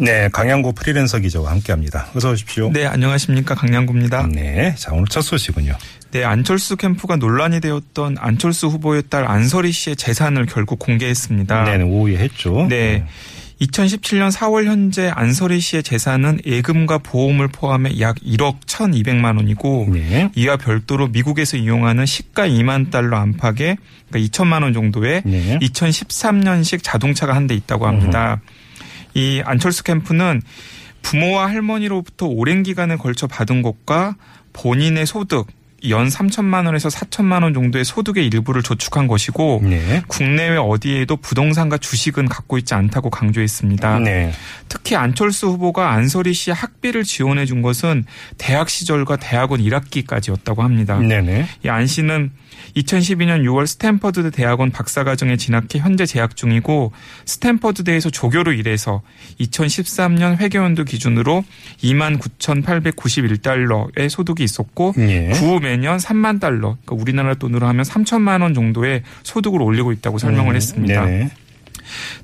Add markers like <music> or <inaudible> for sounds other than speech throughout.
네, 강양구 프리랜서 기자와 함께합니다. 어서 오십시오. 네, 안녕하십니까. 강양구입니다. 네, 자 오늘 첫 소식은요. 네, 안철수 캠프가 논란이 되었던 안철수 후보의 딸 안설희 씨의 재산을 결국 공개했습니다. 네, 오후에 했죠. 네. 2017년 4월 현재 안설희 씨의 재산은 예금과 보험을 포함해 약 1억 1,200만 원이고 네. 이와 별도로 미국에서 이용하는 시가 2만 달러 안팎의 그러니까 2천만 원 정도의 네. 2013년식 자동차가 한 대 있다고 합니다. 이 안철수 캠프는 부모와 할머니로부터 오랜 기간에 걸쳐 받은 것과 본인의 소득 연 3천만 원에서 4천만 원 정도의 소득의 일부를 저축한 것이고 네. 국내외 어디에도 부동산과 주식은 갖고 있지 않다고 강조했습니다. 네. 특히 안철수 후보가 안설희 씨의 학비를 지원해 준 것은 대학 시절과 대학원 1학기까지였다고 합니다. 네네. 이안 씨는 2012년 6월 스탠퍼드 대학원 박사과정에 진학해 현재 재학 중이고 스탠퍼드대에서 조교로 일해서 2013년 회계연도 기준으로 29,891달러의 소득이 있었고 예. 그후매 년 3만 달러, 그러니까 우리나라 돈으로 하면 3천만 원 정도의 소득을 올리고 있다고 설명을 했습니다. 음, 네네.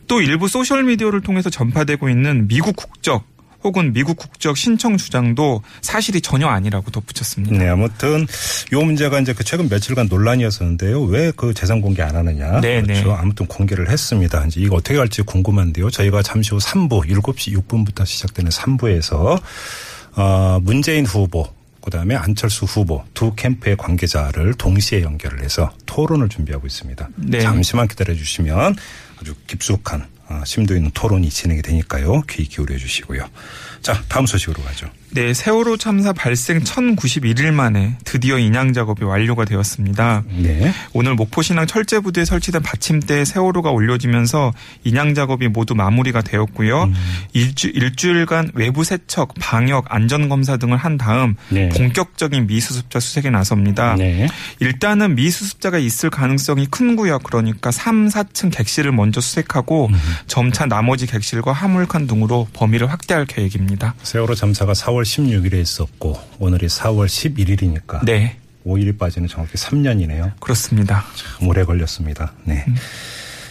또 일부 소셜 미디어를 통해서 전파되고 있는 미국 국적 혹은 미국 국적 신청 주장도 사실이 전혀 아니라고 덧붙였습니다. 네, 아무튼 요 문제가 이제 그 최근 며칠간 논란이었었는데요. 왜 그 재산 공개 안 하느냐. 네, 그렇죠. 네. 아무튼 공개를 했습니다. 이제 이거 어떻게 갈지 궁금한데요. 저희가 잠시 후 3부 7시 6분부터 시작되는 3부에서 어, 문재인 후보 그다음에 안철수 후보 두 캠프의 관계자를 동시에 연결을 해서 토론을 준비하고 있습니다. 네. 잠시만 기다려 주시면 아주 깊숙한 어, 심도 있는 토론이 진행이 되니까요. 귀 기울여 주시고요. 자, 다음 소식으로 가죠. 네, 세월호 참사 발생 1091일 만에 드디어 인양 작업이 완료가 되었습니다. 네. 오늘 목포신항 철제부두에 설치된 받침대에 세월호가 올려지면서 인양 작업이 모두 마무리가 되었고요. 음. 일주, 일주일간 외부 세척, 방역, 안전검사 등을 한 다음 네. 본격적인 미수습자 수색에 나섭니다. 네. 일단은 미수습자가 있을 가능성이 큰 구역 그러니까 3, 4층 객실을 먼저 수색하고 음. 점차 나머지 객실과 화물칸 등으로 범위를 확대할 계획입니다. 세월호 참사가 4월 16일에 있었고 오늘이 4월 11일이니까 네, 5일이 빠지는 정확히 3년이네요. 그렇습니다. 참 오래 걸렸습니다. 네.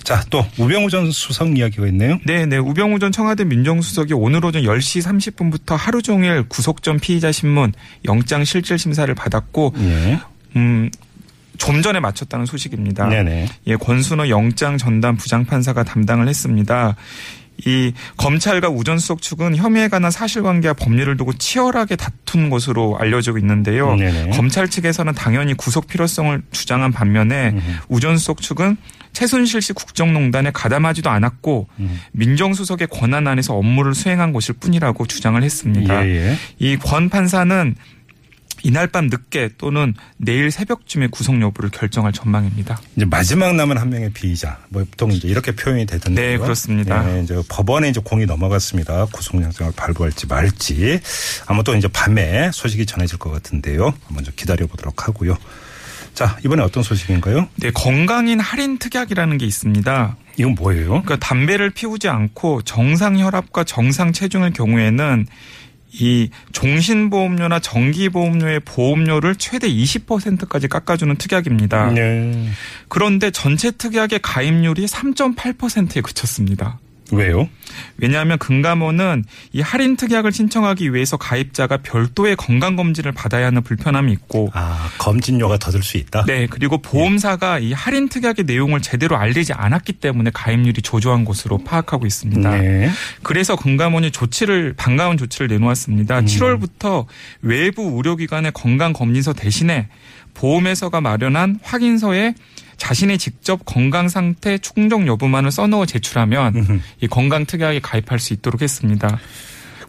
자, 또 우병우 전 수석 이야기가 있네요. 네, 네. 우병우 전 청와대 민정수석이 오늘 오전 10시 30분부터 하루 종일 구속 전 피의자 신문 영장 실질 심사를 받았고 예. 음, 좀 전에 마쳤다는 소식입니다. 네네. 예, 권순호 영장 전담 부장판사가 담당을 했습니다. 이 검찰과 우전 수석 측은 혐의에 관한 사실관계와 법리를 두고 치열하게 다툰 것으로 알려지고 있는데요. 네네. 검찰 측에서는 당연히 구속 필요성을 주장한 반면에 우전 수석 측은 최순실 씨 국정농단에 가담하지도 않았고 음. 민정수석의 권한 안에서 업무를 수행한 것일 뿐이라고 주장을 했습니다. 예, 예. 이권 판사는 이날 밤 늦게 또는 내일 새벽쯤에 구속 여부를 결정할 전망입니다. 이제 마지막 남은 한 명의 피의자. 뭐 보통 이제 이렇게 표현이 되던데요. 네, 그렇습니다. 네, 이제 법원에 이제 공이 넘어갔습니다. 구속영장을 발부할지 말지. 아마 또 이제 밤에 소식이 전해질 것 같은데요. 먼저 기다려 보도록 하고요. 자, 이번에 어떤 소식인가요? 네, 건강인 할인 특약이라는 게 있습니다. 이건 뭐예요? 그러니까 담배를 피우지 않고 정상 혈압과 정상 체중의 경우에는 이 종신보험료나 정기보험료의 보험료를 최대 20%까지 깎아주는 특약입니다. 네. 그런데 전체 특약의 가입률이 3.8%에 그쳤습니다. 왜요? 왜냐하면 금감원은 이 할인 특약을 신청하기 위해서 가입자가 별도의 건강 검진을 받아야 하는 불편함이 있고 아, 검진료가 더 들 수 있다? 네, 그리고 보험사가 이 할인 특약의 내용을 제대로 알리지 않았기 때문에 가입률이 조조한 것으로 파악하고 있습니다. 네. 그래서 건강원이 조치를 반가운 조치를 내놓았습니다. 음. 7월부터 외부 의료기관의 건강 검진서 대신에 보험회사가 마련한 확인서에 자신의 직접 건강 상태 충족 여부만을 써넣어 제출하면 이 건강 특약에 가입할 수 있도록 했습니다.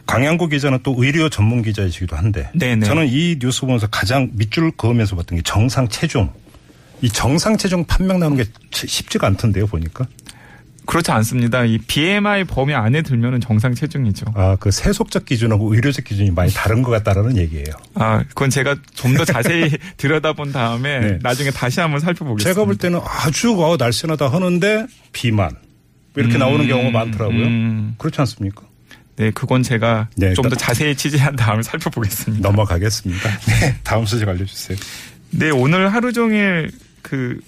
강양구 기자는 또 의료 전문 기자이시기도 한데 네네. 저는 이 뉴스 보면서 가장 밑줄 그으면서 봤던 게 정상 체중. 이 정상 체중 판명 나오는 게 쉽지가 않던데요, 보니까. 그렇지 않습니다. 이 BMI 범위 안에 들면은 정상 체중이죠. 아, 그 세속적 기준하고 의료적 기준이 많이 다른 것 같다라는 얘기예요. 아, 그건 제가 좀 더 자세히 <laughs> 들여다본 다음에 네. 나중에 다시 한번 살펴보겠습니다. 제가 볼 때는 아주 어, 날씬하다 하는데 비만 이렇게 음, 나오는 경우가 많더라고요. 음. 그렇지 않습니까? 네, 그건 제가 네, 좀더 일단- 자세히 취재한 다음에 <laughs> 살펴보겠습니다. 넘어가겠습니다. 네, 다음 소식 알려주세요. 네, 오늘 하루 종일 그,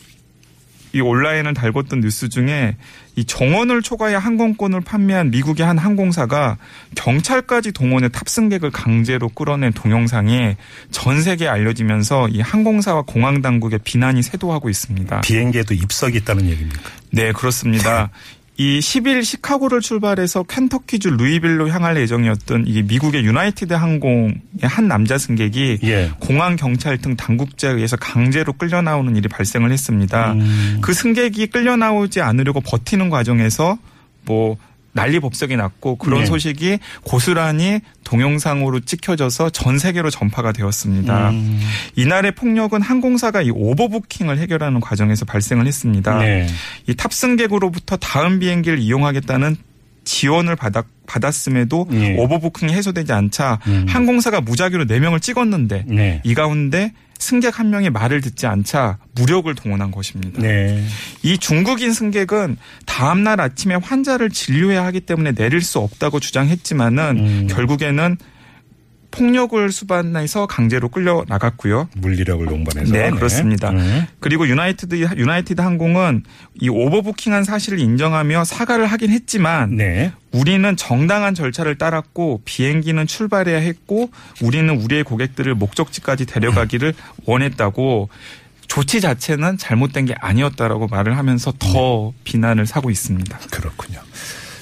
이 온라인을 달궜던 뉴스 중에 이 정원을 초과해 항공권을 판매한 미국의 한 항공사가 경찰까지 동원해 탑승객을 강제로 끌어낸 동영상이 전 세계에 알려지면서 이 항공사와 공항 당국의 비난이 쇄도하고 있습니다. 비행기에도 입석이 있다는 얘기입니까? 네, 그렇습니다. <laughs> 이 10일 시카고를 출발해서 켄터키주 루이빌로 향할 예정이었던 이 미국의 유나이티드 항공의 한 남자 승객이 예. 공항 경찰 등 당국자에 의해서 강제로 끌려 나오는 일이 발생을 했습니다. 음. 그 승객이 끌려 나오지 않으려고 버티는 과정에서 뭐 난리 법석이 났고 그런 네. 소식이 고스란히 동영상으로 찍혀져서 전 세계로 전파가 되었습니다. 음. 이날의 폭력은 항공사가 이 오버부킹을 해결하는 과정에서 발생을 했습니다. 네. 이 탑승객으로부터 다음 비행기를 이용하겠다는 지원을 받았, 받았음에도 예. 오버부킹이 해소되지 않자 음. 항공사가 무작위로 4명을 찍었는데 네. 이 가운데 승객 한 명이 말을 듣지 않자 무력을 동원한 것입니다. 네. 이 중국인 승객은 다음 날 아침에 환자를 진료해야 하기 때문에 내릴 수 없다고 주장했지만은 음. 결국에는 폭력을 수반해서 강제로 끌려 나갔고요. 물리력을 동반해서. 네, 그렇습니다. 네. 그리고 유나이티드 유나이티드 항공은 이 오버부킹한 사실을 인정하며 사과를 하긴 했지만 네. 우리는 정당한 절차를 따랐고 비행기는 출발해야 했고 우리는 우리의 고객들을 목적지까지 데려가기를 원했다고 조치 자체는 잘못된 게 아니었다라고 말을 하면서 더 비난을 사고 있습니다. 그렇군요.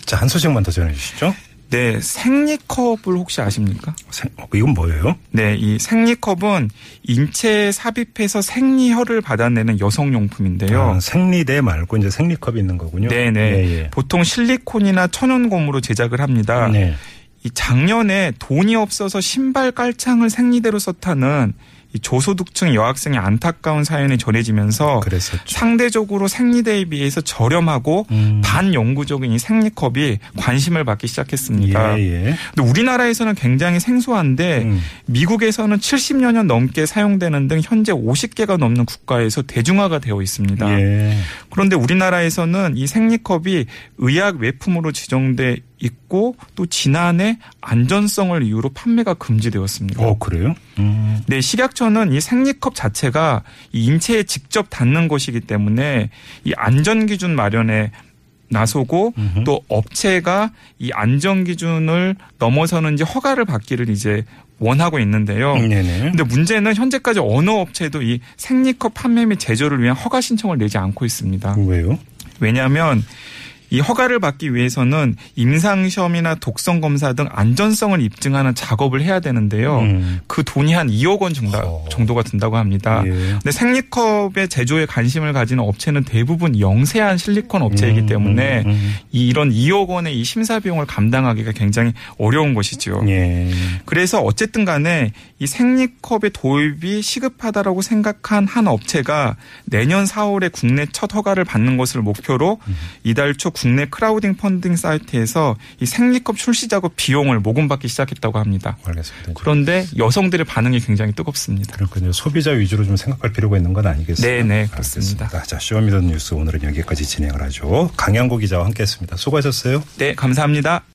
자, 한 소식만 더 전해 주시죠. 네, 생리컵을 혹시 아십니까? 생- 어, 이건 뭐예요? 네, 이 생리컵은 인체에 삽입해서 생리혈을 받아내는 여성용품인데요. 아, 생리대 말고 이제 생리컵이 있는 거군요. 네네. 예, 예. 보통 실리콘이나 천연고무로 제작을 합니다. 네. 이 작년에 돈이 없어서 신발 깔창을 생리대로 썼다는 이 조소득층 여학생의 안타까운 사연이 전해지면서 그랬었죠. 상대적으로 생리대에 비해서 저렴하고 음. 반영구적인 이 생리컵이 관심을 받기 시작했습니다. 예, 예. 근데 우리나라에서는 굉장히 생소한데 음. 미국에서는 70여 년 넘게 사용되는 등 현재 50개가 넘는 국가에서 대중화가 되어 있습니다. 예. 그런데 우리나라에서는 이 생리컵이 의약 외품으로 지정돼 있고 또 지난해 안전성을 이유로 판매가 금지되었습니다. 어, 그래요? 음. 네, 식약처는 이 생리컵 자체가 이 인체에 직접 닿는 것이기 때문에 이 안전 기준 마련에 나서고 음흠. 또 업체가 이 안전 기준을 넘어서는지 허가를 받기를 이제 원하고 있는데요. 네네. 근데 문제는 현재까지 어느 업체도 이 생리컵 판매 및 제조를 위한 허가 신청을 내지 않고 있습니다. 왜요? 왜냐하면 이 허가를 받기 위해서는 임상시험이나 독성 검사 등 안전성을 입증하는 작업을 해야 되는데요. 음. 그 돈이 한 2억 원 정도, 어. 정도가 든다고 합니다. 예. 근데 생리컵의 제조에 관심을 가지는 업체는 대부분 영세한 실리콘 업체이기 음, 때문에 음, 음. 이 이런 2억 원의 이 심사 비용을 감당하기가 굉장히 어려운 것이죠. 예. 그래서 어쨌든 간에 이 생리컵의 도입이 시급하다라고 생각한 한 업체가 내년 4월에 국내 첫 허가를 받는 것을 목표로 이달 초 국내 크라우딩 펀딩 사이트에서 이 생리컵 출시 작업 비용을 모금받기 시작했다고 합니다. 알겠습니다. 그런데 여성들의 반응이 굉장히 뜨겁습니다. 그러니까 소비자 위주로 좀 생각할 필요가 있는 건 아니겠습니까? 네, 네, 그렇습니다. 알겠습니다. 자, 쇼미더 뉴스 오늘은 여기까지 진행을 하죠. 강양구 기자와 함께했습니다. 수고하셨어요. 네, 감사합니다.